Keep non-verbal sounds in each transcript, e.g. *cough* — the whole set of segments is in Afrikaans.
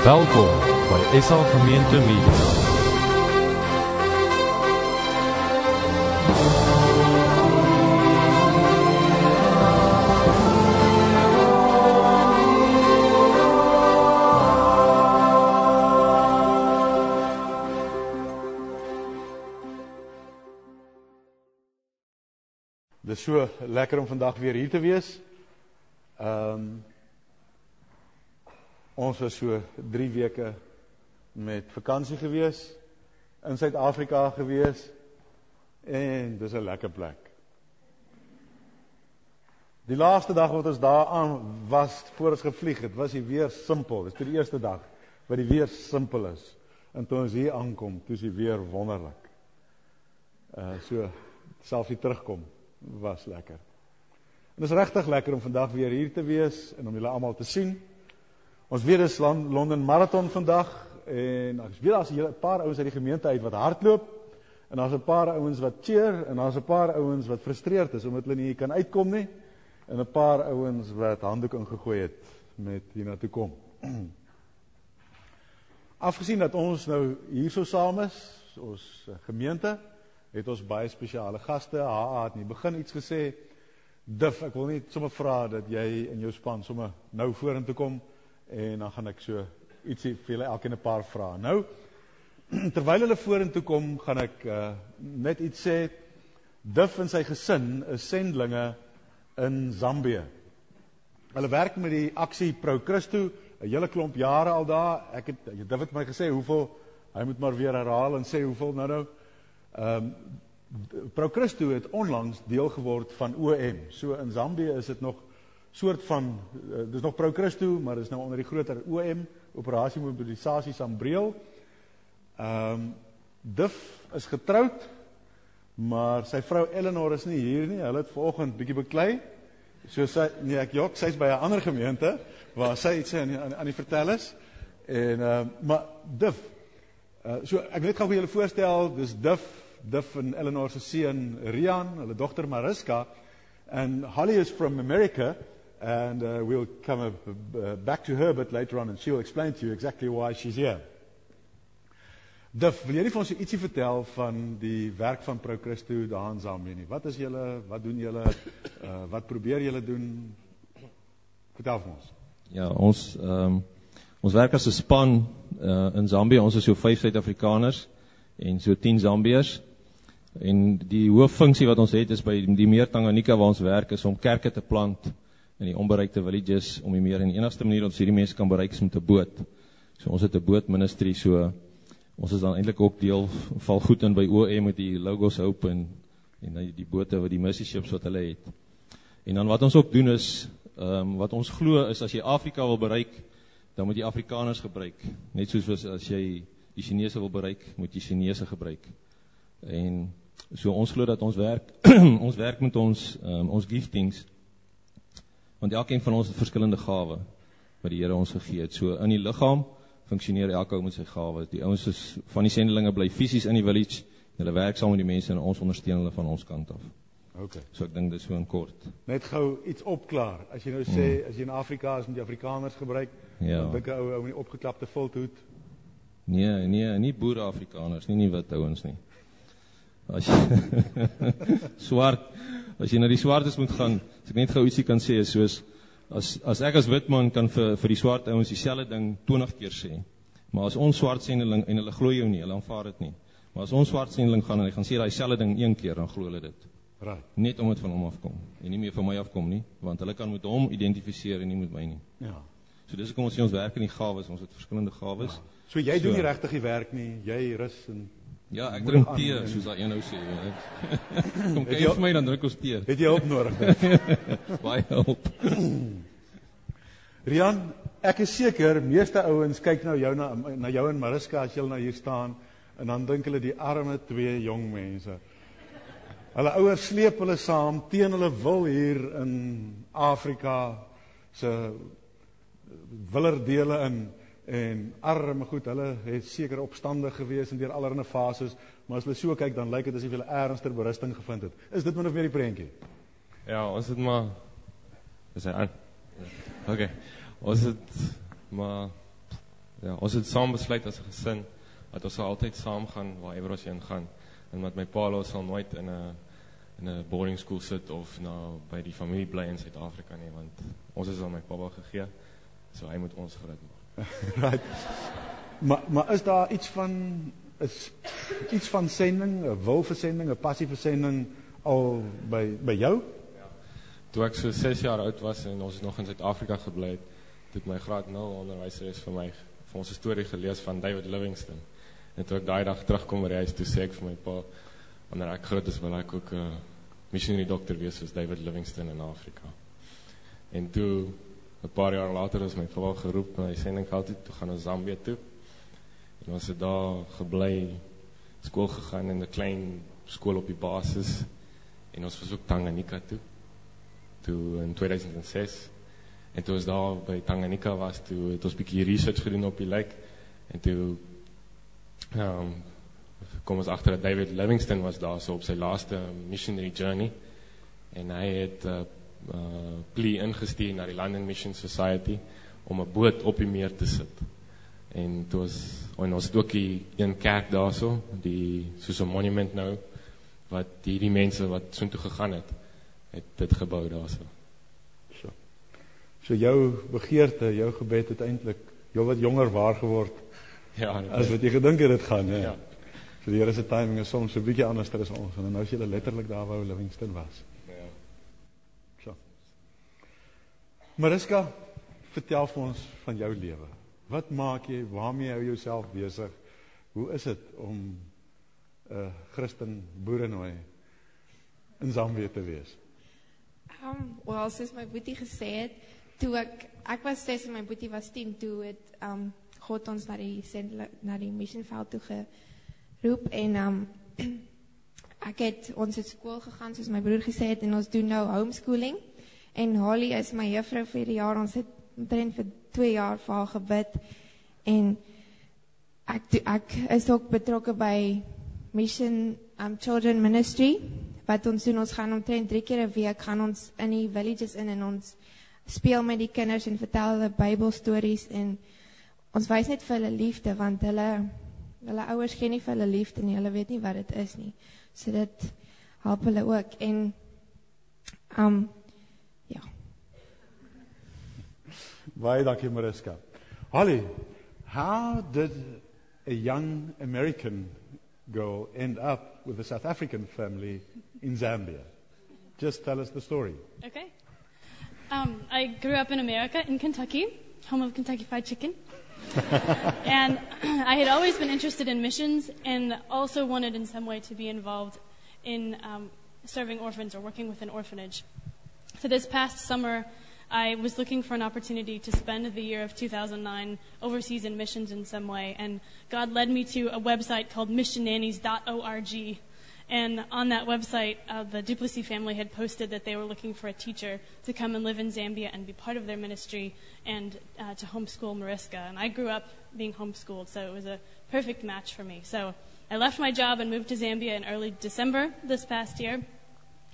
Welkom by SA Gemeente Media. Dit is so lekker om vandag weer hier te wees. Ehm um, ons was so 3 weke met vakansie gewees in Suid-Afrika gewees en dis 'n lekker plek. Die laaste dag wat ons daar aan was voor ons gevlieg het, was die weer simpel. Dis die eerste dag wat die weer simpel is. En toe ons hier aankom, toe is die weer wonderlik. Uh so selfs hier terugkom was lekker. En dit is regtig lekker om vandag weer hier te wees en om julle almal te sien. Ons weer is Londen Marathon vandag en ek weet daar's 'n paar ouens uit die gemeente uit wat hardloop en daar's 'n paar ouens wat cheer en daar's 'n paar ouens wat frustreerd is omdat hulle nie kan uitkom nie en 'n paar ouens wat handdoek ingegooi het met hiernatoe kom. *clears throat* Afgesien dat ons nou hierso saam is, ons gemeente, het ons baie spesiale gaste. HA het nie begin iets gesê. Dif, ek wil net sommer vra dat jy in jou span sommer nou vorentoe kom en dan gaan ek so ietsie vir julle elkeen 'n paar vrae. Nou *clears throat* terwyl hulle vorentoe kom, gaan ek uh, net iets sê. Dif en sy gesin is sendlinge in Zambië. Hulle werk met die aksie Pro Christo 'n hele klomp jare al daar. Ek het Dif het my gesê hoeveel hy moet maar weer herhaal en sê hoeveel nou nou. Ehm um, Pro Christo het onlangs deel geword van OM. So in Zambië is dit nog soort van uh, dis nog Pro Christo, maar dis nou onder die groter OM, Operasie Mobilisasie Sambreel. Ehm um, Dif is getroud, maar sy vrou Eleanor is nie hier nie. Hulle het vanoggend bietjie beklei. So sy nee, ek jok, sy's by 'n ander gemeente waar sy iets aan aan, aan die vertel is. En ehm uh, maar Dif uh, so ek weet gou vir julle voorstel, dis Dif, Dif en Eleanor se seun Rian, hulle dogter Mariska and Holly is from America and uh, we'll come uh, back to her but later on and she'll explain to you exactly why she's here. Dif, wil jy nie vir ons ietsie vertel van die werk van Pro Christo daar in Zambia nie? Wat is julle, wat doen julle, uh, wat probeer julle doen? Vertel vir ons. Ja, ons ehm um, ons werk as 'n span uh, in Zambia. Ons is so 5 Suid-Afrikaners en so 10 Zambiërs. En die hooffunksie wat ons het is by die meer Tanganyika waar ons werk is om kerke te plant in die onbereikte villages om die meer en die enigste manier om hierdie mense kan bereik is met 'n boot. So ons het 'n boot ministry so ons is dan eintlik ook deel val goed in by OM met die Logos Hope en en die, die bote wat die missie ships wat hulle het. En dan wat ons ook doen is ehm um, wat ons glo is as jy Afrika wil bereik, dan moet jy Afrikaners gebruik. Net soos as jy die Chinese wil bereik, moet jy Chinese gebruik. En so ons glo dat ons werk *clears throat* ons werk met ons um, ons giftings want elkeen van ons het verskillende gawes wat die Here ons gegee het. So in die liggaam funksioneer elke ou met sy gawes. Die ouens is van die sendelinge bly fisies in die village. Hulle werk saam met die mense en ons ondersteun hulle van ons kant af. OK. So ek dink dit is so in kort. Net gou iets opklaar. As jy nou sê mm. as jy in Afrika is met die Afrikaners gebruik, ja. dan dink ou ou met die opgeklapte vilthoed. Nee, nee, nie boere Afrikaners nie, nie wit ouens nie. As *laughs* *laughs* swart, as jy na die swartes moet gaan, as ek net gou ietsie kan sê is soos as as ek as wit man kan vir vir die swart ouens dieselfde ding 20 keer sê. Maar as ons swart sendeling en hulle glo jou nie, hulle aanvaar dit nie. Maar as ons swart sendeling gaan en hy gaan sê daai selfde ding een keer, dan glo hulle dit. Right. Net om dit van hom afkom en nie meer van my afkom nie, want hulle kan met hom identifiseer en nie met my nie. Ja. So dis hoekom ons sê ons werk in die gawes, ons het verskillende gawes. Ja. So jy so, doen nie regtig die werk nie, jy rus en Ja, ek drink tee soos daai een nou sê. *laughs* Kom kyk vir my dan drink ons tee. Het jy hulp nodig? *laughs* Baie hulp. *clears throat* Rian, ek is seker meeste ouens kyk nou jou na na jou en Mariska as jy nou hier staan en dan dink hulle die arme twee jong mense. Hulle ouers sleep hulle saam teen hulle wil hier in Afrika se willerdele in en arme goed, hulle het seker opstandig gewees in deur allerlei fases, maar as hulle so kyk dan lyk dit asof hulle ernstiger berusting gevind het. Is dit min of meer die prentjie? Ja, ons het maar is hy aan. OK. Ons het maar Ja, ons het saam besluit as 'n gesin dat ons altyd saam gaan waarever ons heen gaan. En met my pa ons sal nooit in 'n in 'n boarding school sit of nou by die familie bly in Suid-Afrika nie, want ons is aan my pappa gegee. So hy moet ons groot maak. *laughs* right. Maar maar is daar iets van is iets van sending, 'n wil vir sending, 'n passie vir sending al by by jou? Toe ek so 6 jaar oud was en ons nog in Suid-Afrika gebly het, het my graad 0 onderwyseres vir my vir ons 'n storie gelees van David Livingstone. En toe ek daai dag terugkom by huis toe sê ek vir my pa wanneer ek groot is wil ek ook 'n uh, missionary dokter wees soos David Livingstone in Afrika. En toe 'n paar jaar later is my pa geroep na die sendingveld toe, toe gaan ons Zambië toe. En ons het daar gebly, skool gegaan in 'n klein skool op die basis en ons was ook Tanganyika toe. Toe in 2006 en toe ons daar by Tanganyika was, toe het ons 'n bietjie research gedoen op die lake en toe ehm um, kom ons agter dat David Livingstone was daar so op sy laaste missionary journey en hy het 'n uh, uh, plea ingestuur na die London Mission Society om 'n boot op die meer te sit. En dit was en ons het ook die een kerk daarso, die soos 'n monument nou wat hierdie mense wat soontoe gegaan het, het dit gebou daarso. So. So jou begeerte, jou gebed het eintlik jou wat jonger waar geword. Ja, as wat jy gedink het dit gaan, hè. Ja. So die Here se timing is soms so 'n bietjie anders as ons en nou is jy letterlik daar waar Livingstone was. Ja. So. Mariska, vertel vir ons van jou lewe. Wat maak jy? Waarmee hou jy jouself besig? Hoe is dit om 'n uh, Christen boerenooi in Zambië te wees? Um, wel, soos my boetie gesê het, toe ek ek was 6 en my boetie was 10 toe het um God ons na die send, na die missionveld toe geroep en um *clears throat* ek het ons het skool gegaan soos my broer gesê het en ons doen nou homeschooling en Holly is my juffrou vir die jaar. Ons het omtrent vir 2 jaar vir haar gebid. En ek do- ek is ook betrokke by Mission um, Children Ministry wat ons doen. Ons gaan omtrent 3 keer 'n week gaan ons in die villages in en ons speel met die kinders en vertel hulle Bybelstories. En ons wys net vir hulle liefde want hulle hulle ouers gee nie vir hulle liefde nie. Hulle weet nie wat dit is nie. So dit help hulle ook. En um Baie dankie Mariska. Holly, how did a young American girl end up with a South African family in Zambia? Just tell us the story. Okay. Um, I grew up in America, in Kentucky, home of Kentucky Fried Chicken. *laughs* and *clears throat* I had always been interested in missions and also wanted in some way to be involved in um, serving orphans or working with an orphanage. So this past summer, I was looking for an opportunity to spend the year of 2009 overseas in missions in some way, and God led me to a website called missionnannies.org. And on that website, uh, the Duplessis family had posted that they were looking for a teacher to come and live in Zambia and be part of their ministry and uh, to homeschool Mariska. And I grew up being homeschooled, so it was a perfect match for me. So I left my job and moved to Zambia in early December this past year.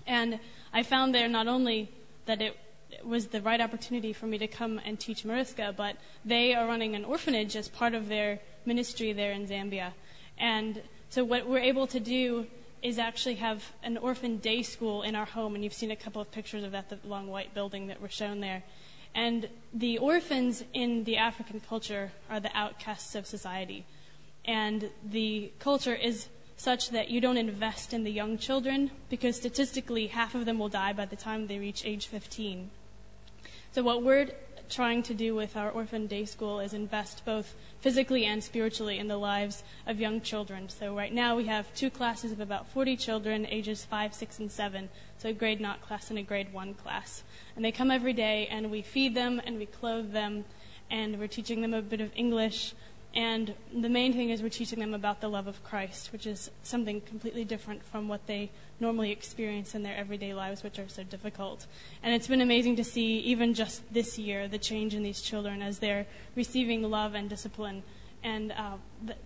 And I found there not only that it was the right opportunity for me to come and teach Mariska, but they are running an orphanage as part of their ministry there in Zambia. And so what we're able to do is actually have an orphan day school in our home, and you've seen a couple of pictures of that, the long white building that were shown there. And the orphans in the African culture are the outcasts of society. And the culture is such that you don't invest in the young children because statistically half of them will die by the time they reach age 15. So what we're trying to do with our orphan day school is invest both physically and spiritually in the lives of young children. So right now we have two classes of about 40 children, ages 5, 6, and 7. So a grade not class and a grade 1 class. And they come every day and we feed them and we clothe them and we're teaching them a bit of English. And the main thing is we're teaching them about the love of Christ, which is something completely different from what they normally experience in their everyday lives, which are so difficult. And it's been amazing to see, even just this year, the change in these children as they're receiving love and discipline. And uh,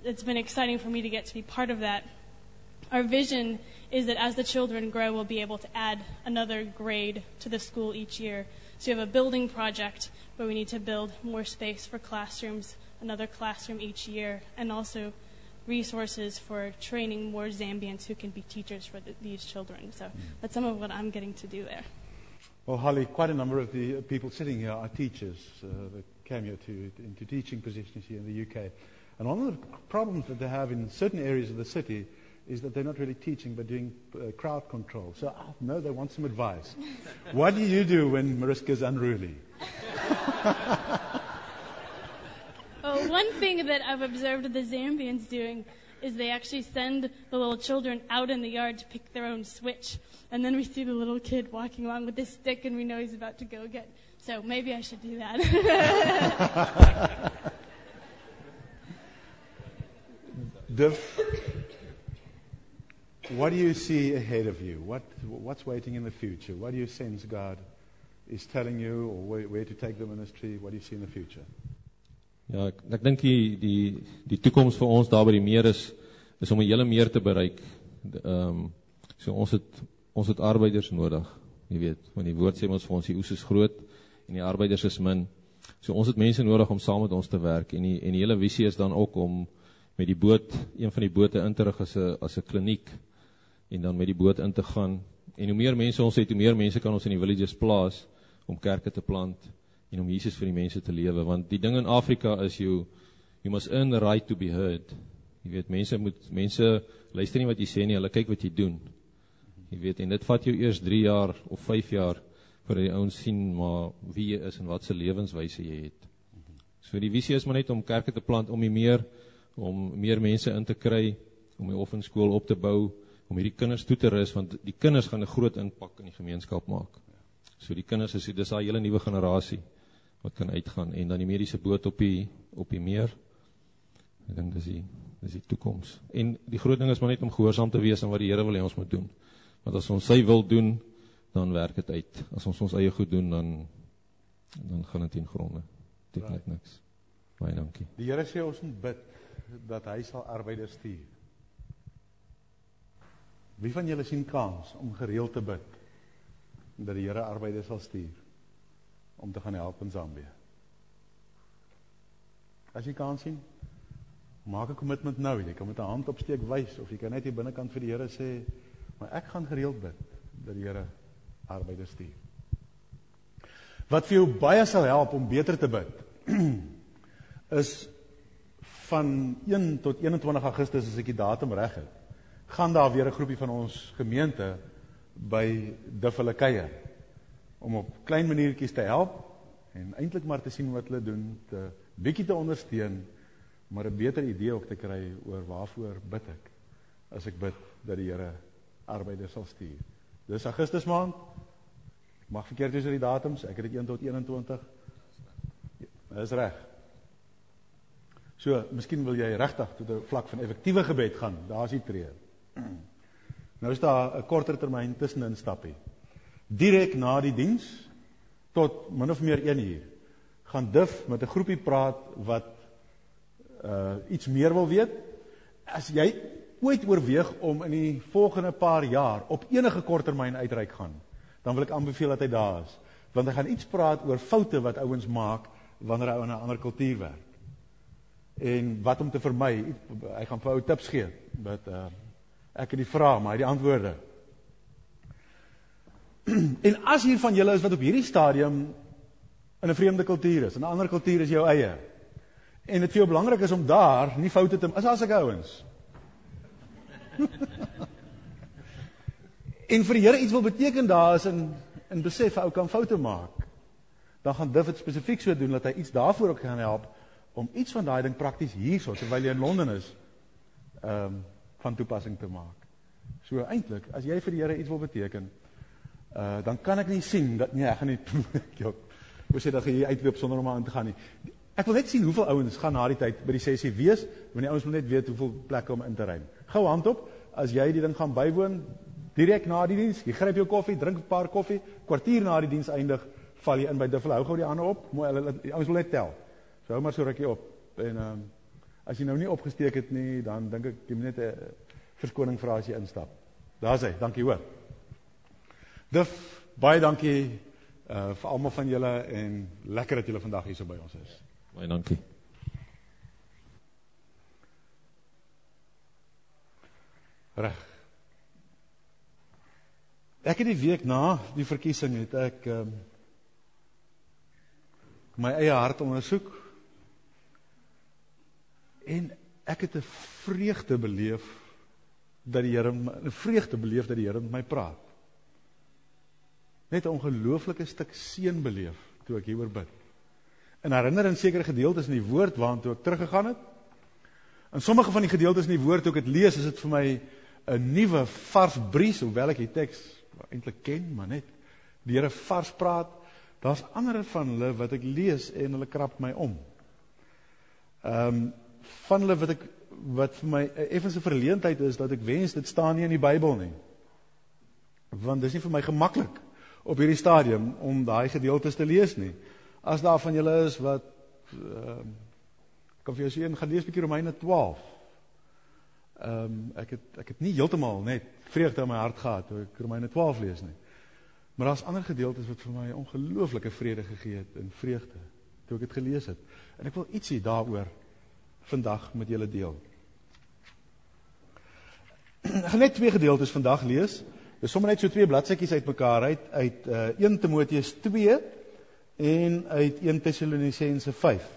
it's been exciting for me to get to be part of that. Our vision is that as the children grow, we'll be able to add another grade to the school each year. So we have a building project where we need to build more space for classrooms another classroom each year, and also resources for training more Zambians who can be teachers for the, these children. So that's some of what I'm getting to do there. Well, Holly, quite a number of the people sitting here are teachers uh, that came here to, into teaching positions here in the UK. And one of the problems that they have in certain areas of the city is that they're not really teaching but doing uh, crowd control. So I know they want some advice. what do you do when Mariska's unruly? *laughs* One thing that I've observed the Zambians doing is they actually send the little children out in the yard to pick their own switch. And then we see the little kid walking along with this stick and we know he's about to go get. So maybe I should do that. *laughs* What do you see ahead of you? What, what's waiting in the future? What do you sense God is telling you or where, where to take the ministry? What do you see in the future? Ja, ek ek dink die die die toekoms vir ons daar by die meer is is om 'n hele meer te bereik. Ehm um, so ons het ons het arbeiders nodig, jy weet, want die woord sê ons vir ons die oes is groot en die arbeiders is min. So ons het mense nodig om saam met ons te werk en die en die hele visie is dan ook om met die boot, een van die bote in te rig as 'n as 'n kliniek en dan met die boot in te gaan. En hoe meer mense ons het, hoe meer mense kan ons in die villages plaas om kerke te plant en om Jesus vir die mense te lewe want die ding in Afrika is you you must earn the right to be heard. Jy weet mense moet mense luister nie wat jy sê nie, hulle kyk wat jy doen. Jy weet en dit vat jou eers 3 jaar of 5 jaar voordat die ouens sien maar wie jy is en wat se lewenswyse jy het. So die visie is maar net om kerke te plant om meer om meer mense in te kry, om die offenskool op te bou, om hierdie kinders toe te rus want die kinders gaan 'n groot impak in die gemeenskap maak. So die kinders is dis daai hele nuwe generasie wat kan uitgaan en dan die mediese boot op die op die meer. Ek dink dis die dis die toekoms. En die groot ding is maar net om gehoorsaam te wees aan wat die Here wil hê ons moet doen. Want as ons sy wil doen, dan werk dit uit. As ons ons eie goed doen, dan dan gaan dit in gronde. Dit net niks. Baie dankie. Die Here sê ons moet bid dat hy sal arbeiders stuur. Wie van julle sien kans om gereeld te bid dat die Here arbeiders sal stuur om te gaan help in Zambië? As jy kans sien, maak 'n kommitment nou. Jy kan met 'n hand opsteek wys of jy kan net hier binnekant vir die Here sê, maar ek gaan gereeld bid dat die Here arbeiders stuur. Wat vir jou baie sal help om beter te bid *clears throat* is van 1 tot 21 Augustus as ek die datum reg het, gaan daar weer 'n groepie van ons gemeente by Duffele kuier om op klein maniertjies te help en eintlik maar te sien wat hulle doen, te bietjie te ondersteun, maar 'n beter idee ook te kry oor waarvoor bid ek as ek bid dat die Here arbeiders sal stuur. Dis Augustus maand. Mag verkeerd wees oor die datums. Ek het dit 1 tot 21. Ja, dis reg. So, miskien wil jy regtig tot 'n vlak van effektiewe gebed gaan. Daar's die tree. *clears throat* Nou is daar 'n korter termyn tussenin stappie. Direk na die diens tot min of meer 1 uur gaan Dif met 'n groepie praat wat uh iets meer wil weet. As jy ooit oorweeg om in die volgende paar jaar op enige korttermyn uitreik gaan, dan wil ek aanbeveel dat hy daar is, want hy gaan iets praat oor foute wat ouens maak wanneer hy in 'n ander kultuur werk. En wat om te vermy, hy gaan vir ou tips gee. Wat uh ek het die vrae, maar hy het die antwoorde. *clears throat* en as hier van julle is wat op hierdie stadium in 'n vreemde kultuur is, in 'n ander kultuur is jou eie. En dit vir jou belangrik is om daar nie foute te is as ek ouens. *laughs* en vir die Here iets wil beteken daar is in in besef ou kan foute maak. Dan gaan David spesifiek so doen dat hy iets daarvoor ook gaan help om iets van daai ding prakties hierso terwyl jy in Londen is ehm um, van toepassing te maak. So eintlik, as jy vir die Here iets wil beteken, uh dan kan ek nie sien dat nee, ek gaan nie *laughs* jok. Hoe sê dat jy uitloop sonder om aan te gaan nie. Ek wil net sien hoeveel ouens gaan na die tyd by die sessie wees, want die ouens wil net weet hoeveel plekke om in te ry. Gou hand op as jy die ding gaan bywoon direk na die diens. Jy gryp jou koffie, drink 'n paar koffie, kwartier na die diens eindig, val jy in by Duffel. Hou gou die hande op. Mooi, hulle die ouens wil net tel. So hou maar so rukkie op. En um, as jy nou nie opgesteek het nie, dan dink ek jy moet net 'n verskoning vra as jy instap. Daar's hy. Dankie hoor. Dif, baie dankie uh vir almal van julle en lekker dat julle vandag hier so by ons is. Baie dankie. Reg. Ek het die week na die verkiesing het ek um, my eie hart ondersoek en ek het 'n vreugde beleef dat die Here 'n vreugde beleef dat die Here met my praat. Net 'n ongelooflike stuk seën beleef toe ek hieroor bid. En herinner in sekere gedeeltes in die woord waartoe ek teruggegaan het. In sommige van die gedeeltes in die woord toe ek dit lees, is dit vir my 'n nuwe vars bries hoewel ek die teks eintlik ken, maar net die Here vars praat. Daar's ander van hulle wat ek lees en hulle krap my om. Ehm um, van hulle wat ek wat vir my 'n effense verleentheid is dat ek wens dit staan nie in die Bybel nie. Want dis nie vir my gemaklik op hierdie stadium om daai gedeeltes te lees nie. As daar van julle is wat ehm uh, kan vir jou sê, gaan lees 'n bietjie Romeine 12. Ehm um, ek het ek het nie heeltemal net vreugde in my hart gehad toe ek Romeine 12 lees nie. Maar daar's ander gedeeltes wat vir my ongelooflike vrede gegee het en vreugde toe ek dit gelees het. En ek wil ietsie daaroor vandag met julle deel. *clears throat* Ek gaan net twee gedeeltes vandag lees. Dis sommer net so twee bladsytjies uitmekaar uit uit uh, 1 Timoteus 2 en uit 1 Tessalonisense 5.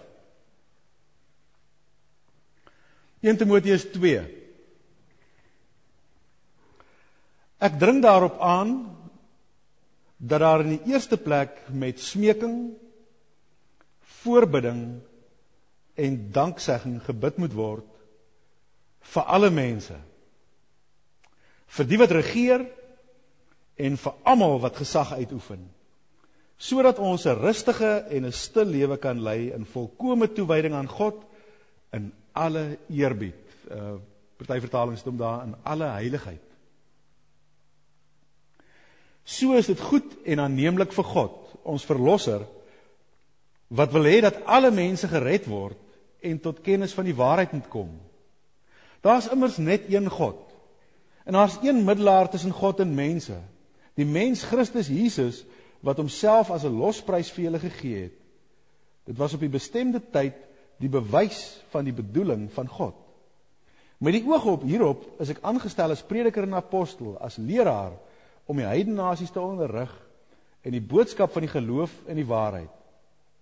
1 Timoteus 2 Ek dring daarop aan dat daar in die eerste plek met smeking, voorbidding en danksegging gebid moet word vir alle mense. Vir die wat regeer en vir almal wat gesag uitoefen. Sodat ons 'n rustige en 'n stil lewe kan lei in volkomme toewyding aan God in alle eerbied. Uh party vertalings noem daar in alle heiligheid. So is dit goed en aanneemlik vir God, ons verlosser, wat wil hê dat alle mense gered word en tot kennis van die waarheid moet kom. Daar's immers net een God. En daar's een middelaar tussen God en mense, die mens Christus Jesus wat homself as 'n losprys vir julle gegee het. Dit was op die bestemde tyd die bewys van die bedoeling van God. Met die oog op hierop is ek aangestel as prediker en apostel, as leraar om die heidene nasies te onderrig in die boodskap van die geloof en die waarheid.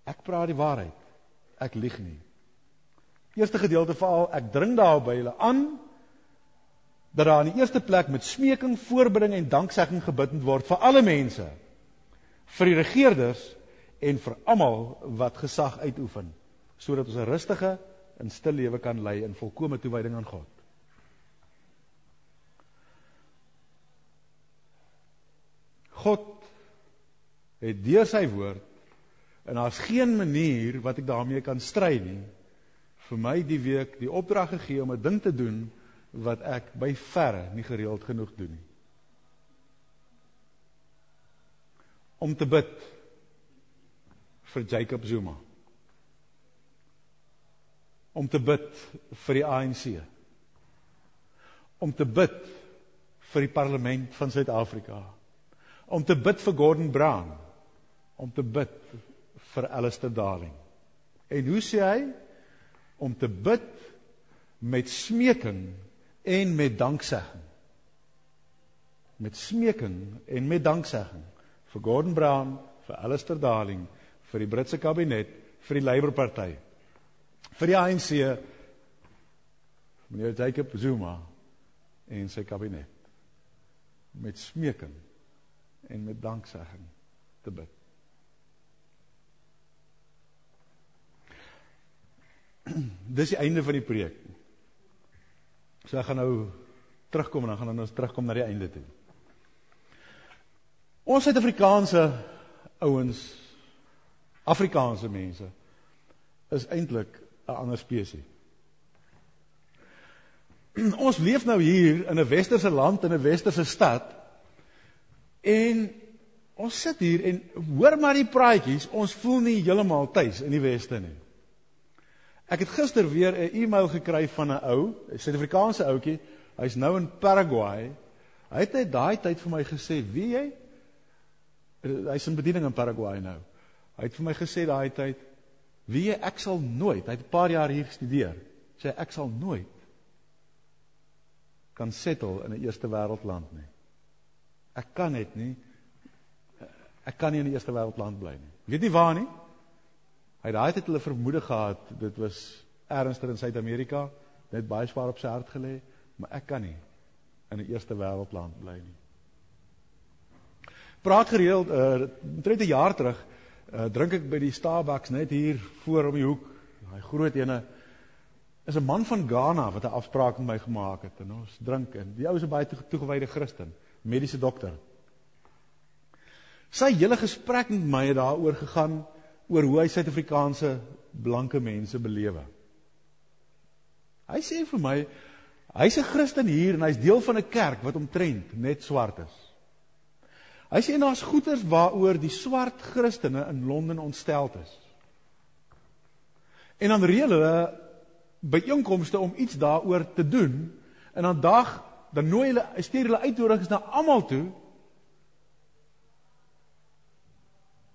Ek praat die waarheid. Ek lieg nie. Eerste gedeelte veral, ek dring daarop by julle aan dat daar in die eerste plek met smeking, voorbidding en danksegging gebid moet word vir alle mense, vir die regerders en vir almal wat gesag uitoefen, sodat ons 'n rustige en stil lewe kan lei in volkomme toewyding aan God. God het deur sy woord en daar's geen manier wat ek daarmee kan stry nie vir my die week die opdrag gegee om 'n ding te doen wat ek by verre nie gereeld genoeg doen nie. Om te bid vir Jacob Zuma. Om te bid vir die ANC. Om te bid vir die parlement van Suid-Afrika. Om te bid vir Gordon Brown. Om te bid vir Alistair Darling. En hoe sê hy? om te bid met smeking en met danksegging. Met smeking en met danksegging vir Gordon Brown, vir Alistair Darling, vir die Britse kabinet, vir die Labour Party, vir die ANC, meneer Jacob Zuma en sy kabinet. Met smeking en met danksegging te bid. *clears throat* dis die einde van die preek. So ek gaan nou terugkom en dan gaan ons terugkom na die einde toe. Ons Suid-Afrikaanse ouens, Afrikaanse mense is eintlik 'n ander spesies. *clears throat* Ons leef nou hier in 'n westerse land in 'n westerse stad en ons sit hier en hoor maar die praatjies, ons voel nie heeltemal tuis in die weste nie. Ek het gister weer 'n e-mail gekry van 'n ou, 'n Suid-Afrikaanse ouetjie. Hy's nou in Paraguay. Hy het net daai tyd vir my gesê, "Wie jy?" Hy's in bediening in Paraguay nou. Hy het vir my gesê daai tyd, "Wie jy, ek sal nooit, hy het 'n paar jaar hier gestudeer." Sê ek sal nooit kan settle in 'n eerste wêreldland nie. Ek kan net nie ek kan nie in 'n eerste wêreldland bly nie. Weet nie waar nie. Hy het daai tyd hulle vermoede gehad dit was ernstig in Suid-Amerika, net baie swaar op sy hart gelê, maar ek kan nie in 'n eerste wêreldland bly nie. Praat gereeld uh omtrent 'n jaar terug uh drink ek by die Starbucks net hier voor om die hoek, daai groot ene is 'n man van Ghana wat 'n afspraak met my gemaak het en ons drink en die ou is 'n baie toegewyde Christen, mediese dokter. Sy hele gesprek met my het daaroor gegaan oor hoe hy Suid-Afrikaanse blanke mense belewe. Hy sê vir my hy's 'n Christen hier en hy's deel van 'n kerk wat omtrent net swart is. Hy sê daar's goeters waaroor die swart Christene in Londen ontsteld is. En dan reël hulle byeenkomste om iets daaroor te doen en dan dag dan nooi hulle stuur hulle uitnodigings na almal toe.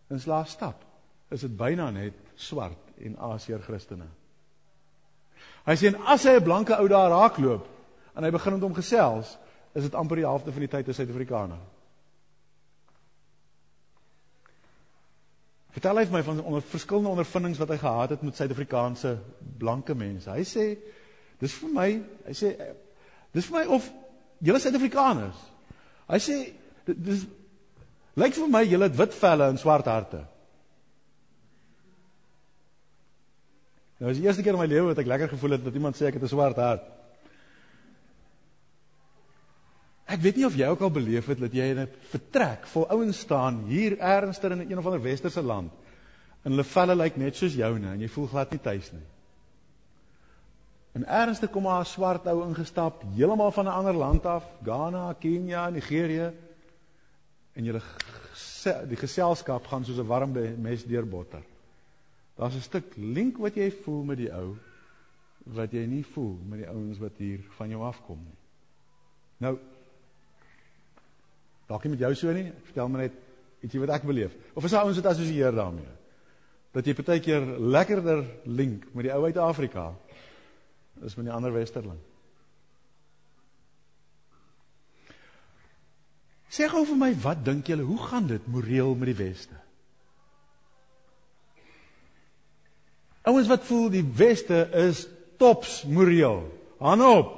In slaas stap is dit byna net swart en Asiër Christene. Hy sê en as hy 'n blanke ou daar raakloop en hy begin met hom gesels, is dit amper die helfte van die tyd 'n Suid-Afrikaner. Vertel hy my van onder verskillende ondervindings wat hy gehad het met Suid-Afrikaanse blanke mense. Hy sê dis vir my, hy sê dis vir my of julle Suid-Afrikaners. Hy sê dis lyk vir my julle het wit velle en swart harte. Nou is die eerste keer in my lewe wat ek lekker gevoel het dat iemand sê ek het 'n swart hart. Ek weet nie of jy ook al beleef het dat jy in 'n vertrek vol ouens staan hier ernstig in een of ander westerse land. En hulle velle lyk net soos joune en jy voel glad nie tuis nie. En ernstig kom maar 'n swart ou ingestap, heeltemal van 'n ander land af, Ghana, Kenia, Nigerië. En julle die geselskap gaan soos 'n warm mes deur botter. Daar's 'n stuk link wat jy voel met die ou wat jy nie voel met die ouens wat hier van jou afkom nie. Nou Dalk nie met jou so nie. Ek vertel maar net ietsie wat ek beleef. Of is daar ouens wat assosieer daarmee? Dat jy partykeer lekkerder link met die ou uit Afrika as met die ander westerling. Sê gou vir my, wat dink julle, hoe gaan dit moreel met die weste? Ouens wat voel die weste is tops moreel. Hande op.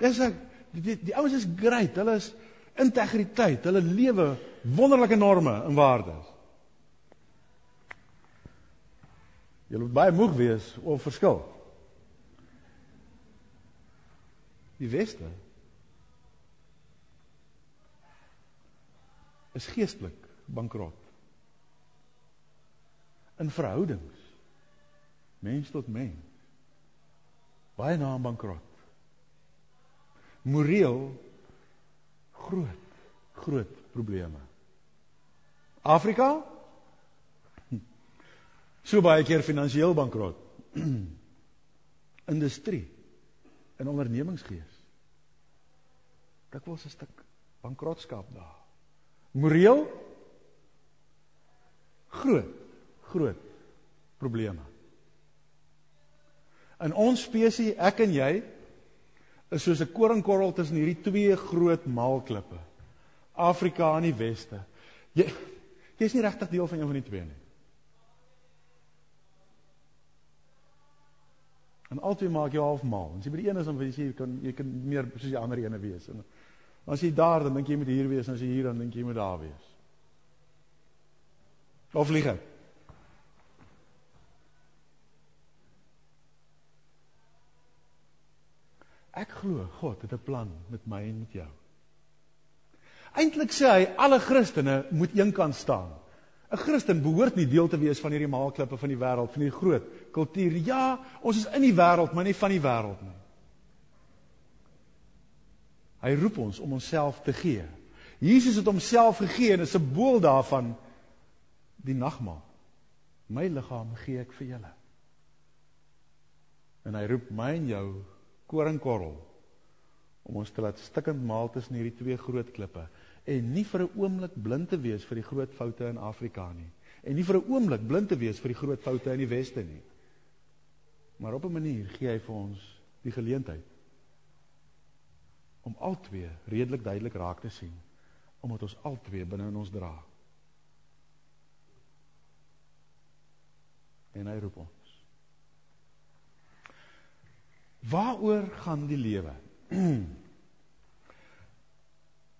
Dis ek die, die, die ouens is great. Hulle is integriteit, hulle lewe wonderlike norme en waardes. Jy moet baie moeg wees om verskil. Die weste is geestelik bankrot. In verhoudings mens tot mens baie na bankrot. Moreel groot groot probleme. Afrika so baie keer finansiëel bankrot. *clears throat* Industrie en ondernemingsgees. Dit was 'n stuk bankrotskap daar. Moreel groot groot probleme. In ons spesies, ek en jy, is soos 'n koringkorrel tussen hierdie twee groot maalklippe. Afrika aan die weste. Jy jy's nie regtig deel van een van die twee nie. En altyd maak jy half maal. As jy by die een is dan weet jy jy kan jy kan meer soos die ander ene wees. En as jy daar dan dink jy moet hier wees en as jy hier dan dink jy moet daar wees. Of lieg ek? Ek glo God het 'n plan met my en met jou. Eintlik sê hy alle Christene moet eenkant staan. 'n Christen behoort nie deel te wees van hierdie maalklippe van die wêreld, van hierdie groot kultuur. Ja, ons is in die wêreld, maar nie van die wêreld nie. Hy roep ons om onsself te gee. Jesus het homself gegee en is 'n simbool daarvan die nagmaal. My liggaam gee ek vir julle. En hy roep my en jou koringkorrel om ons te laat stikkend maal tussen hierdie twee groot klippe en nie vir 'n oomblik blind te wees vir die groot foute in Afrika nie en nie vir 'n oomblik blind te wees vir die groot foute in die weste nie maar op 'n manier gee hy vir ons die geleentheid om albei redelik duidelik raak te sien omdat ons albei binne in ons dra. En hy roep ons. Waaroor gaan die lewe? *clears throat*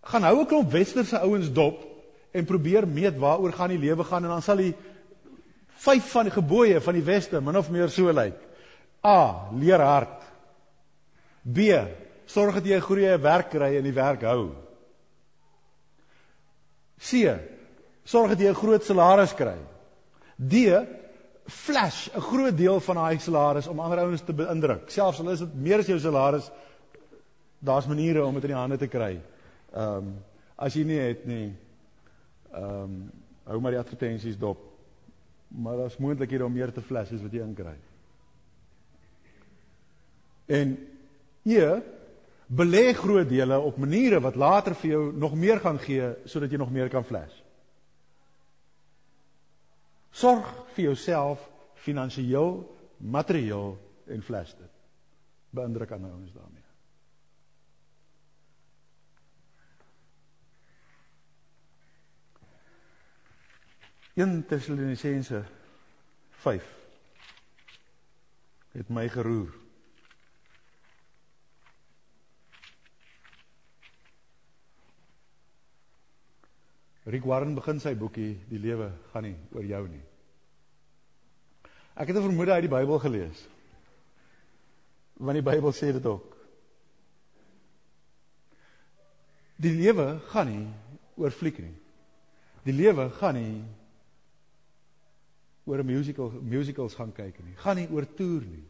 gaan hou 'n klomp westerse ouens dop en probeer meet waaroor gaan die lewe gaan en dan sal die vyf van die gebooie van die weste min of meer so lyk. A, leer hard. B, sorg dat jy 'n goeie werk kry en die werk hou. C, sorg dat jy 'n groot salaris kry. D, flash 'n groot deel van daai salaris om ander ouens te beïndruk. Selfs al is dit meer as jou salaris, daar's maniere om dit in die hande te kry. Ehm um, as jy nie het nie, ehm um, hou maar die advertensies dop. Maar daar's moontlik hier om meer te flash as wat jy inkry. En jy belê groot dele op maniere wat later vir jou nog meer gaan gee sodat jy nog meer kan flash. Sorg vir jouself finansiëel, materieel en flash dit. Beïndruk aan ouens daarmee. 1 Tessalonisense 5 het my geroer. Rick Warren begin sy boekie Die lewe gaan nie oor jou nie. Ek het 'n vermoede uit die Bybel gelees. Want die Bybel sê dit ook. Die lewe gaan nie oor fliek nie. Die lewe gaan nie oor 'n musical musicals gaan kyk nie. Gaan nie oor toer nie.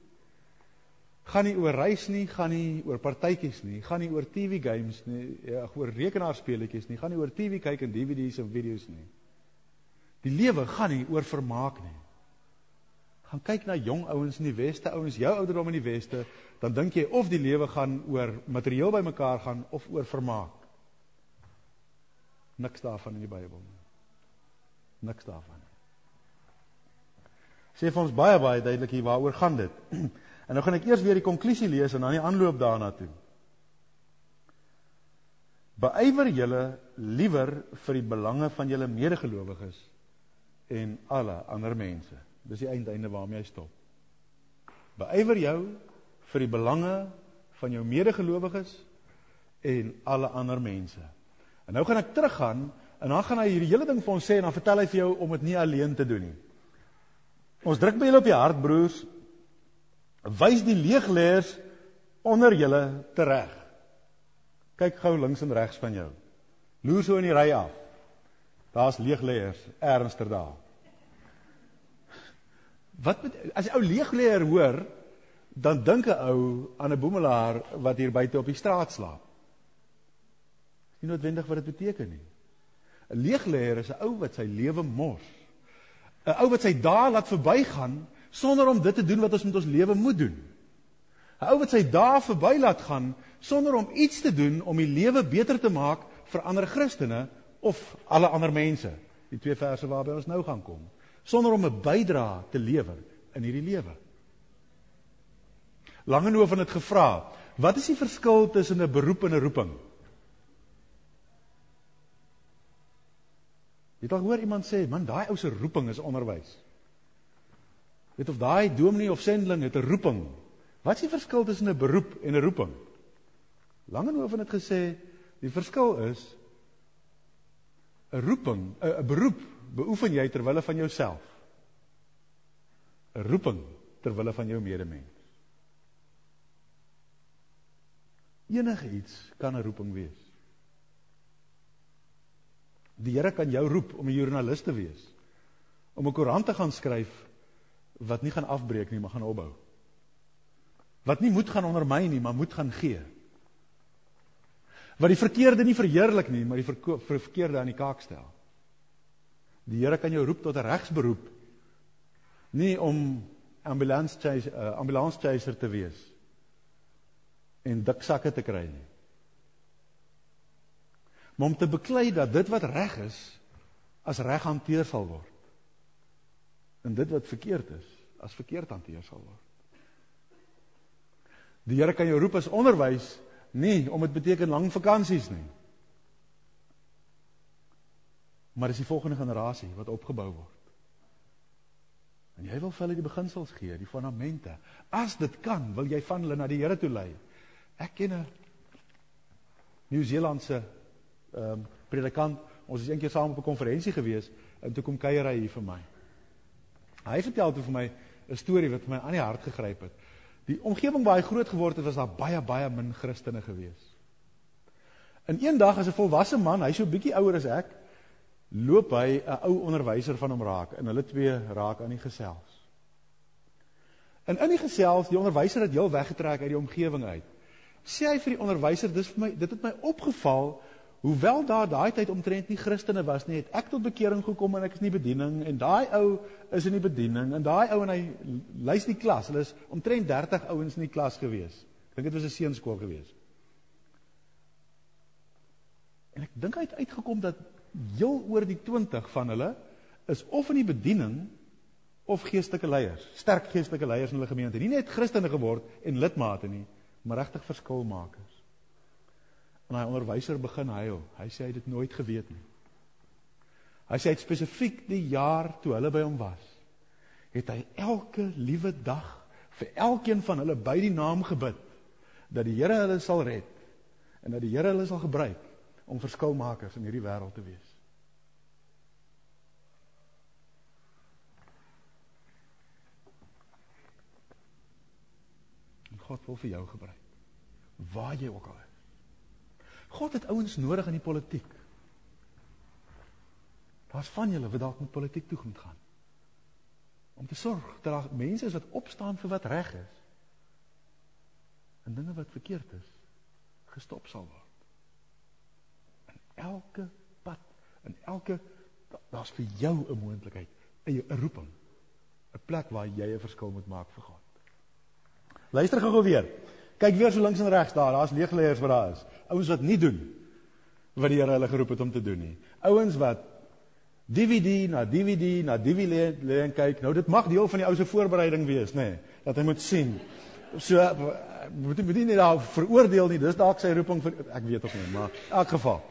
Gaan nie oor reis nie, gaan nie oor partytjies nie, gaan nie oor TV games nie, ja, oor rekenaarspeletjies nie, gaan nie oor TV kyk en DVD's en video's nie. Die lewe gaan nie oor vermaak nie. Gaan kyk na jong ouens in die weste, ouens jou ouderdom in die weste, dan dink jy of die lewe gaan oor materieel bymekaar gaan of oor vermaak. Niks daarvan in die Bybel nie. Niks daarvan sê vir ons baie baie duidelik hier waaroor gaan dit. *clears throat* En nou gaan ek eers weer die konklusie lees en dan die aanloop daarna toe. Beywer julle liewer vir die belange van julle medegelowiges en alle ander mense. Dis die eindeinde waarmee hy stop. Beywer jou vir die belange van jou medegelowiges en alle ander mense. En nou gaan ek teruggaan en dan gaan hy hierdie hele ding vir ons sê en dan vertel hy vir jou om dit nie alleen te doen nie. Ons druk by julle op die hart broers. Wys die leegleers onder julle tereg. Kyk gou links en regs van jou. Loer so in die ry af. Daar's leegleers ernstiger daar. Wat met, as 'n ou leegleer hoor, dan dink 'n ou aan 'n boemelaar wat hier buite op die straat slaap. Nie noodwendig wat dit beteken nie. 'n Leegleer is 'n ou wat sy lewe mors. 'n ou wat sy dae laat verbygaan sonder om dit te doen wat ons met ons lewe moet doen. 'n Ou wat sy dae verby laat gaan sonder om iets te doen om die lewe beter te maak vir ander Christene of alle ander mense. Die twee verse waarby ons nou gaan kom. Sonder om 'n bydrae te lewer in hierdie lewe. Langehoven het gevra, wat is die verskil tussen 'n beroep en 'n roeping? Jy het al hoor iemand sê, man, daai ou se roeping is onderwys. Weet of daai dominee of sending het 'n roeping. Wat is die verskil tussen 'n beroep en 'n roeping? Langehoven het gesê die verskil is 'n roeping, 'n beroep beoefen jy ter wille van jouself. 'n Roeping ter wille van jou medemens. Enige iets kan 'n roeping wees. Die Here kan jou roep om 'n joernalis te wees. Om 'n koerant te gaan skryf wat nie gaan afbreek nie, maar gaan opbou. Wat nie moet gaan ondermyn nie, maar moet gaan gee. Wat die verkeerde nie verheerlik nie, maar die verkeerde aan die kaak stel. Die Here kan jou roep tot 'n regsberoep. Nie om ambulance chaser, uh, ambulance chaser te wees en dik sakke te kry nie maar om te beklei dat dit wat reg is as reg hanteer sal word en dit wat verkeerd is as verkeerd hanteer sal word. Die Here kan jou roep as onderwys nie om dit beteken lang vakansies nie. Maar dis die volgende generasie wat opgebou word. En jy wil vir hulle die beginsels gee, die fundamente. As dit kan, wil jy van hulle na die Here toe lei. Ek ken 'n Nieu-Seelandse ehm um, predikant. Ons is eendag saam op 'n konferensie gewees en toe kom kuier hy hier vir my. Hy vertel toe vir my 'n storie wat my aan die hart gegryp het. Die omgewing waar hy groot geword het, was daar baie baie min Christene gewees. En eendag as 'n volwasse man, hy's so bietjie ouer as ek, loop hy 'n ou onderwyser van hom raak en hulle twee raak aan die gesels. En in die gesels, die onderwyser het heel weggetrek uit die omgewing uit. Sê hy vir die onderwyser, dis vir my dit het my opgeval hoewel daar daai tyd omtrent nie Christene was nie, het ek tot bekering gekom en ek is in die bediening en daai ou is in die bediening en daai ou en hy lys die klas. Hulle is omtrent 30 ouens in die klas gewees. Ek dink dit was 'n seunskool gewees. En ek dink hy het uitgekom dat heel oor die 20 van hulle is of in die bediening of geestelike leiers, sterk geestelike leiers in hulle gemeente. Nie net Christene geword en lidmate nie, maar regtig verskilmakers. En hy onderwyser begin huil. Hy sê hy het dit nooit geweet nie. Hy sê hy het spesifiek die jaar toe hulle by hom was, het hy elke liewe dag vir elkeen van hulle by die naam gebid dat die Here hulle sal red en dat die Here hulle sal gebruik om verskilmakers in hierdie wêreld te wees. En God wil vir jou gebruik. Waar jy ook al is. God het ouens nodig in die politiek. Daar's van julle wat dalk met politiek toe moet gaan. Om te sorg dat daar mense is wat opstaan vir wat reg is. En dinge wat verkeerd is, gestop sal word elke pad en elke daar's vir jou 'n moontlikheid, 'n roeping, 'n plek waar jy 'n verskil moet maak vir God. Luister gou weer. Kyk weer so links en regs daar, daar's leegleiers wat daar is. Ouens wat nie doen wat die Here hulle geroep het om te doen nie. Ouens wat DVD na DVD na DVD lê en kyk. Nou dit mag deel van die ou se voorbereiding wees, nê, nee, dat hy moet sien. So moet jy nie daar veroordeel nie. Dis dalk sy roeping vir ek weet of nie, maar in elk geval.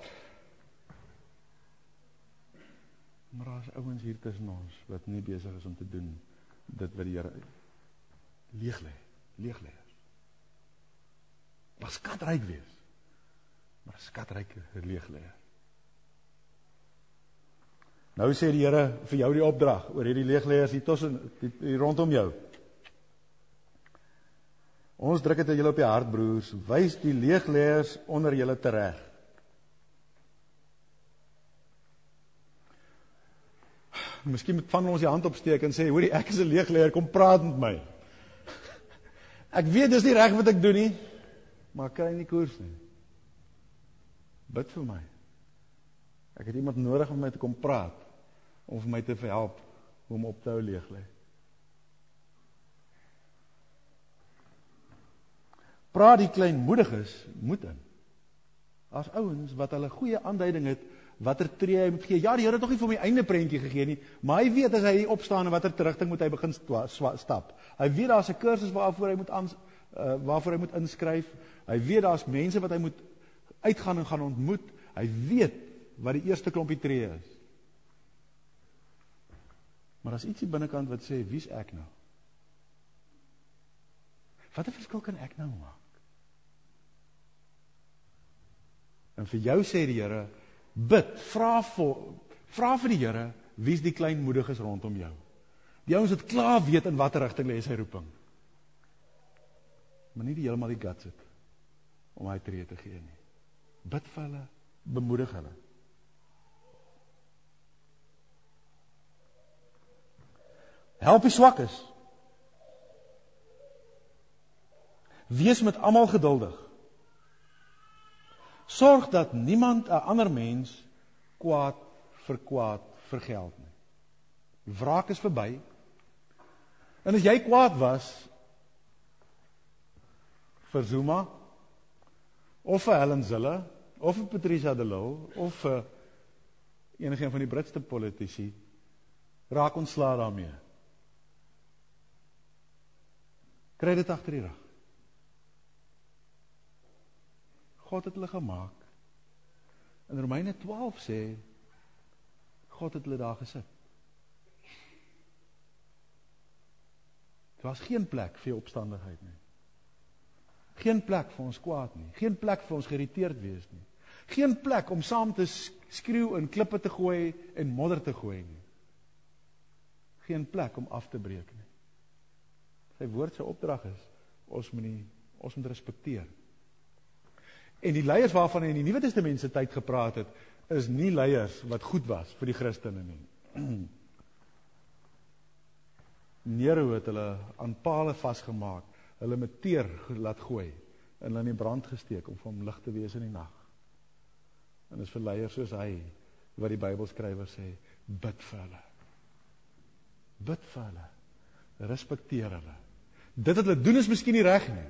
Maar daar's ouens hier tussen ons wat nie besig is om te doen dit wat die Here leeg lê, leeg lê. Was skatryk wees. Maar skatryk leeg lê. Nou sê die Here vir jou die opdrag oor hierdie leegleiers hier tussen hier rondom jou. Ons druk dit aan julle op die hart broers, wys die leegleiers onder julle tereg. Miskien moet van ons die hand opsteek en sê, "Hoorie, ek is 'n leegleier, kom praat met my." Ek weet dis nie reg wat ek doen nie, maar kry nie koers nie. Bid vir my. Ek het iemand nodig om met my te kom praat om vir my te help om op te hou leeg lê. Praat die kleinmoediges moet in. As ouens wat hulle goeie aanduiding het watter tree hy moet gee. Ja, die Here het nog nie vir my einde prentjie gegee nie, maar hy weet as hy opstaan en watter terugting moet hy begin stap. Hy weet daar's 'n kursus waarvoor hy moet aan uh, waarvoor hy moet inskryf. Hy weet daar's mense wat hy moet uitgaan en gaan ontmoet. Hy weet wat die eerste klompie tree is. Maar as ietsie binnekant wat sê, "Wie's ek nou?" Watter verskil kan ek nou maak? En vir jou sê die Here, bid, vra vir vra vir die Here wie's die kleinmoediges rondom jou. Die ouens wat klaar weet in watter rigting lê sy roeping. Maar nie die heeltemal die guts het om hy tree te gee nie. Bid vir hulle, bemoedig hulle. Help die swakkes. Wees met almal geduldig. Sorg dat niemand 'n ander mens kwaad vir kwaad vergeld nie. Wraak is verby. En as jy kwaad was vir Zuma of vir Helen Zille of vir Patricia de Lille of vir enige van die Britse politici, raak ontslae daarmee. Kry dit agter die rug. God het hulle gemaak. In Romeine 12 sê God het hulle daar gesit. Daar was geen plek vir opstandigheid nie. Geen plek vir ons kwaad nie. Geen plek vir ons geïrriteerd wees nie. Geen plek om saam te skreeu en klippe te gooi en modder te gooi nie. Geen plek om af te breek nie. Sy woord se opdrag is ons moet nie ons moet respekteer. En die leiers waarvan hy in die Nuwe Testament se tyd gepraat het, is nie leiers wat goed was vir die Christene nie. *clears throat* Nero het hulle aan pale vasgemaak, hulle met teer laat gooi en hulle in die brand gesteek om vir hom lig te wees in die nag. En dis vir leiers soos hy wat die Bybelskrywer sê, bid vir hulle. Bid vir hulle. Respekteer hulle. Dit wat hulle doen is miskien nie reg nie.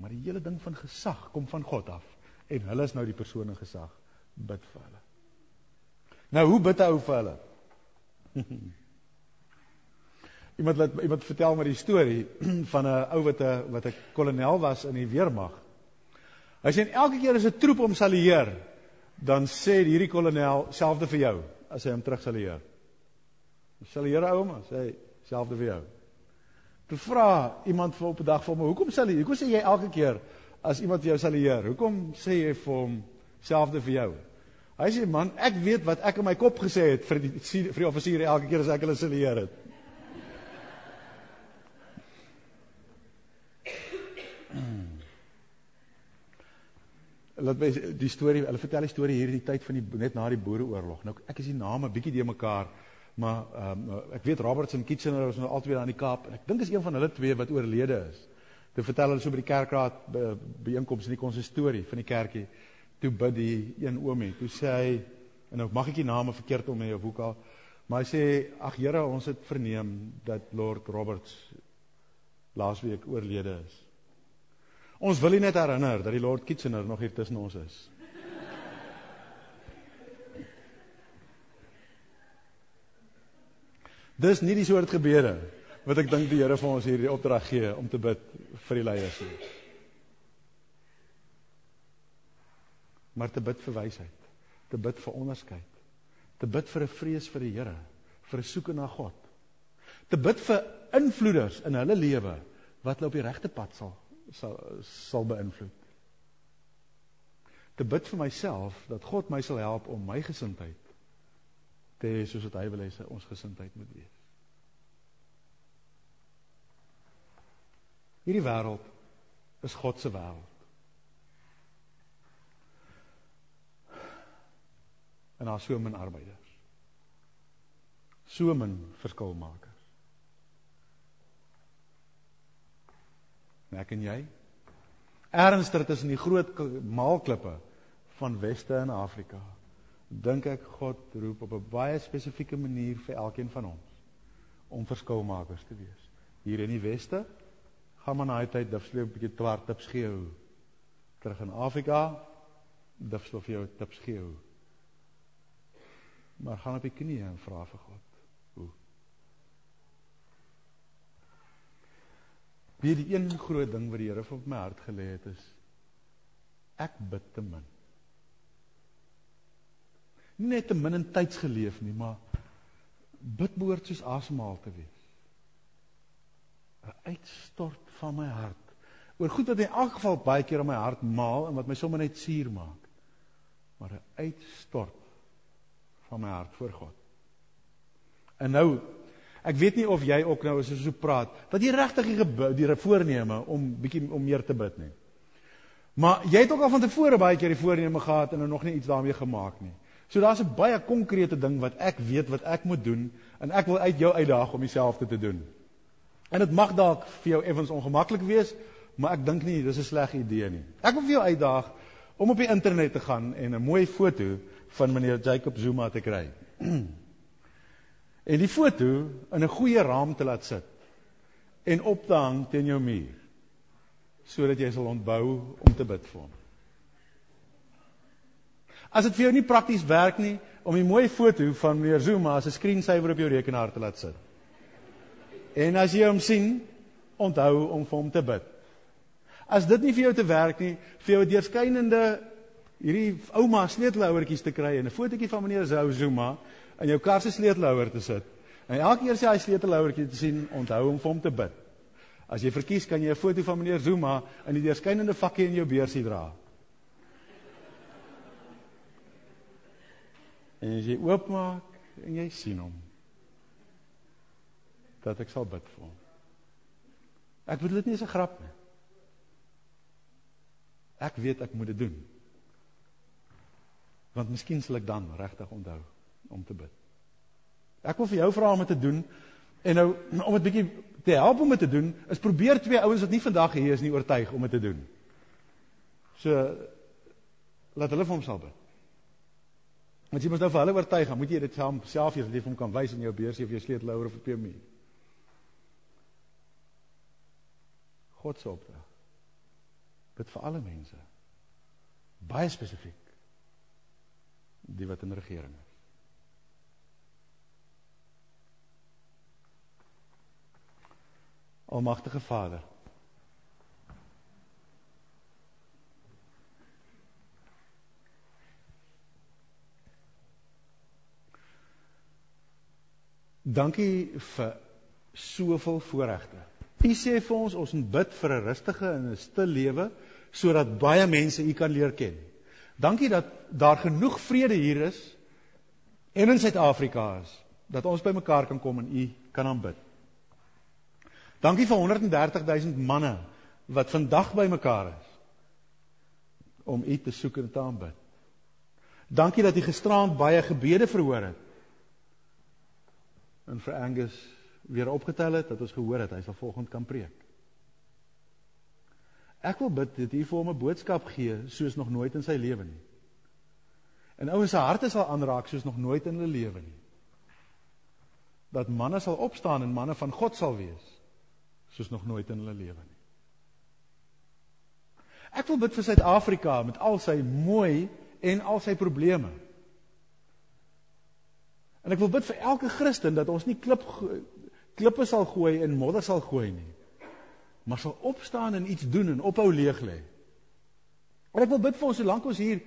Maar die hele ding van gesag kom van God af en hulle is nou die persoon in gesag. Bid vir hulle. Nou hoe bid hy vir hulle? *laughs* iemand laat iemand vertel my die storie *clears throat* van 'n ou wat 'n wat 'n kolonel was in die weermag. Hy sê elke keer as 'n troep hom salieer, dan sê hierdie kolonel selfde vir jou as hy hom terug salieer. Salieer ou man, sê selfde vir jou. Toe vra iemand vir op 'n dag vir hom, "Hoekom sal jy? Hoekom sê jy elke keer as iemand jou salieer? Hoekom sê jy vir hom selfde vir jou?" Hy sê, "Man, ek weet wat ek in my kop gesê het vir die vir die offisiere elke keer as ek hulle salieer het." *clears throat* laat my die storie, hulle vertel die storie hier in die tyd van die net na die Boereoorlog. Nou ek is die name bietjie de mekaar, maar um, ek weet Roberts en Kitchener was nou altyd aan die Kaap en ek dink is een van hulle twee wat oorlede is. Toe vertel hulle so by die kerkraad byeenkoms in die konsistorie van die kerkie. Toe bid die een oomie, toe sê hy en nou mag ek nie name verkeerd om hê of hoe al, maar hy sê ag Here, ons het verneem dat Lord Roberts laasweek oorlede is. Ons wil net herinner dat die Lord Kitchener nog hier tussen ons is. Dis nie die soort gebeure wat ek dink die Here vir ons hierdie opdrag gee om te bid vir die leiers nie. Maar te bid vir wysheid, te bid vir onderskeid, te bid vir 'n vrees vir die Here, vir 'n soeke na God. Te bid vir invloeders in hulle lewe wat hulle op die regte pad sal sal sal beïnvloed. Te bid vir myself dat God my sal help om my gesindheid te hê soos wat hy wil hê ons gesindheid moet wees. Hierdie wêreld is God se wêreld. En daar so min arbeiders. So min verskilmakers. En ek en jy. Ernstig tussen die groot maalklippe van Weste in Afrika. Dink ek God roep op 'n baie spesifieke manier vir elkeen van ons om verskilmakers te wees. Hier in die Weste gaan man daai tyd difsleep 'n bietjie twart tips gee. Terug in Afrika difsleep vir jou tips gee. Maar gaan op die knieë en vra vir God. Wie die een groot ding wat die Here op my hart gelê het is ek bid te min. Nie net te min in tyds geleef nie, maar bid behoort soos asemhaal te wees. 'n Uitstort van my hart oor goed wat in elk geval baie keer in my hart maal en wat my sommer net suur maak. Maar 'n uitstort van my hart voor God. En nou Ek weet nie of jy ook nou as jy so praat, wat jy regtig die, die voorneme om bietjie om meer te bid nie. Maar jy het ook al van tevore baie keer die voorneme gehad en nou nog nie iets daarmee gemaak nie. So daar's 'n baie konkrete ding wat ek weet wat ek moet doen en ek wil uit jou uitdaag om dieselfde te doen. En dit mag dalk vir jou effens ongemaklik wees, maar ek dink nie dis 'n sleg idee nie. Ek wil vir jou uitdaag om op die internet te gaan en 'n mooi foto van meneer Jacob Zuma te kry. en die foto in 'n goeie raam te laat sit en op te hang teen jou muur sodat jy sal onthou om te bid vir hom. As dit vir jou nie prakties werk nie om 'n mooi foto van meneer Zuma as 'n screensaver op jou rekenaar te laat sit. En as jy hom sien, onthou om vir hom te bid. as dit nie vir jou te werk nie, vir jou 'n deurskynende hierdie ouma sleutelhouertjies te kry en 'n fotootjie van meneer Zuma in jou kar se sleutelhouer te sit. En elke keer as jy daai sleutelhouertjie te sien, onthou om vir hom te bid. As jy verkies, kan jy 'n foto van meneer Zuma in die deurskynende vakkie in jou beursie dra. En as jy oopmaak en jy sien hom, dat ek sal bid vir hom. Ek bedoel dit nie as 'n grap nie. Ek weet ek moet dit doen. Want miskien sal ek dan regtig onthou om te bid. Ek wil vir jou vra om dit te doen en nou om dit bietjie te help om dit te doen, is probeer twee ouens wat nie vandag hier is nie oortuig om dit te doen. So laat hulle vir hom sal bid. Want jy moet nou vir hulle oortuig, dan moet jy dit self self jy vir hom kan wys in jou beursie of jou sleutelhouer of op jou muur. God se opdrag. Bid vir alle mense. Baie spesifiek. Die wat in regering is. Almagtige Vader. Dankie vir soveel voorregte. U sê vir ons ons moet bid vir 'n rustige en 'n stil lewe sodat baie mense u kan leer ken. Dankie dat daar genoeg vrede hier is en in Suid-Afrika is dat ons bymekaar kan kom en u kan aanbid. Dankie vir 130 000 manne wat vandag bymekaar is om u te soek en te aanbid. Dankie dat u gisteraand baie gebede verhoor het. En vir Angus weer opgetel het dat ons gehoor het hy sal volgende kan preek. Ek wil bid dat U vir hom 'n boodskap gee soos nog nooit in sy lewe nie. En ouens se harte sal aanraak soos nog nooit in hulle lewe nie. Dat manne sal opstaan en manne van God sal wees soos nog nooit in hulle lewe nie. Ek wil bid vir Suid-Afrika met al sy mooi en al sy probleme. En ek wil bid vir elke Christen dat ons nie klip klippe sal gooi en modder sal gooi nie. Maar sal opstaan en iets doen en ophou leeg lê. En ek wil bid vir ons solank ons hier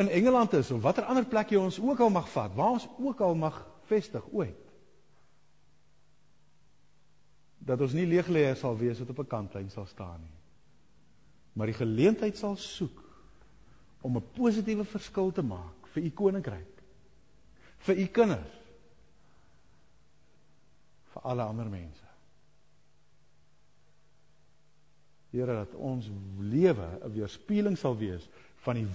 in Engeland is of watter ander plek jy ons ook al mag vat, waar ons ook al mag vestig ooit. Dat ons nie leegleier sal wees wat op 'n kantlyn sal staan nie. Maar die geleentheid sal soek om 'n positiewe verskil te maak vir u koninkryk. Vir u kinders. Vir alle ander mense. Here dat ons lewe 'n weerspieëling sal wees van die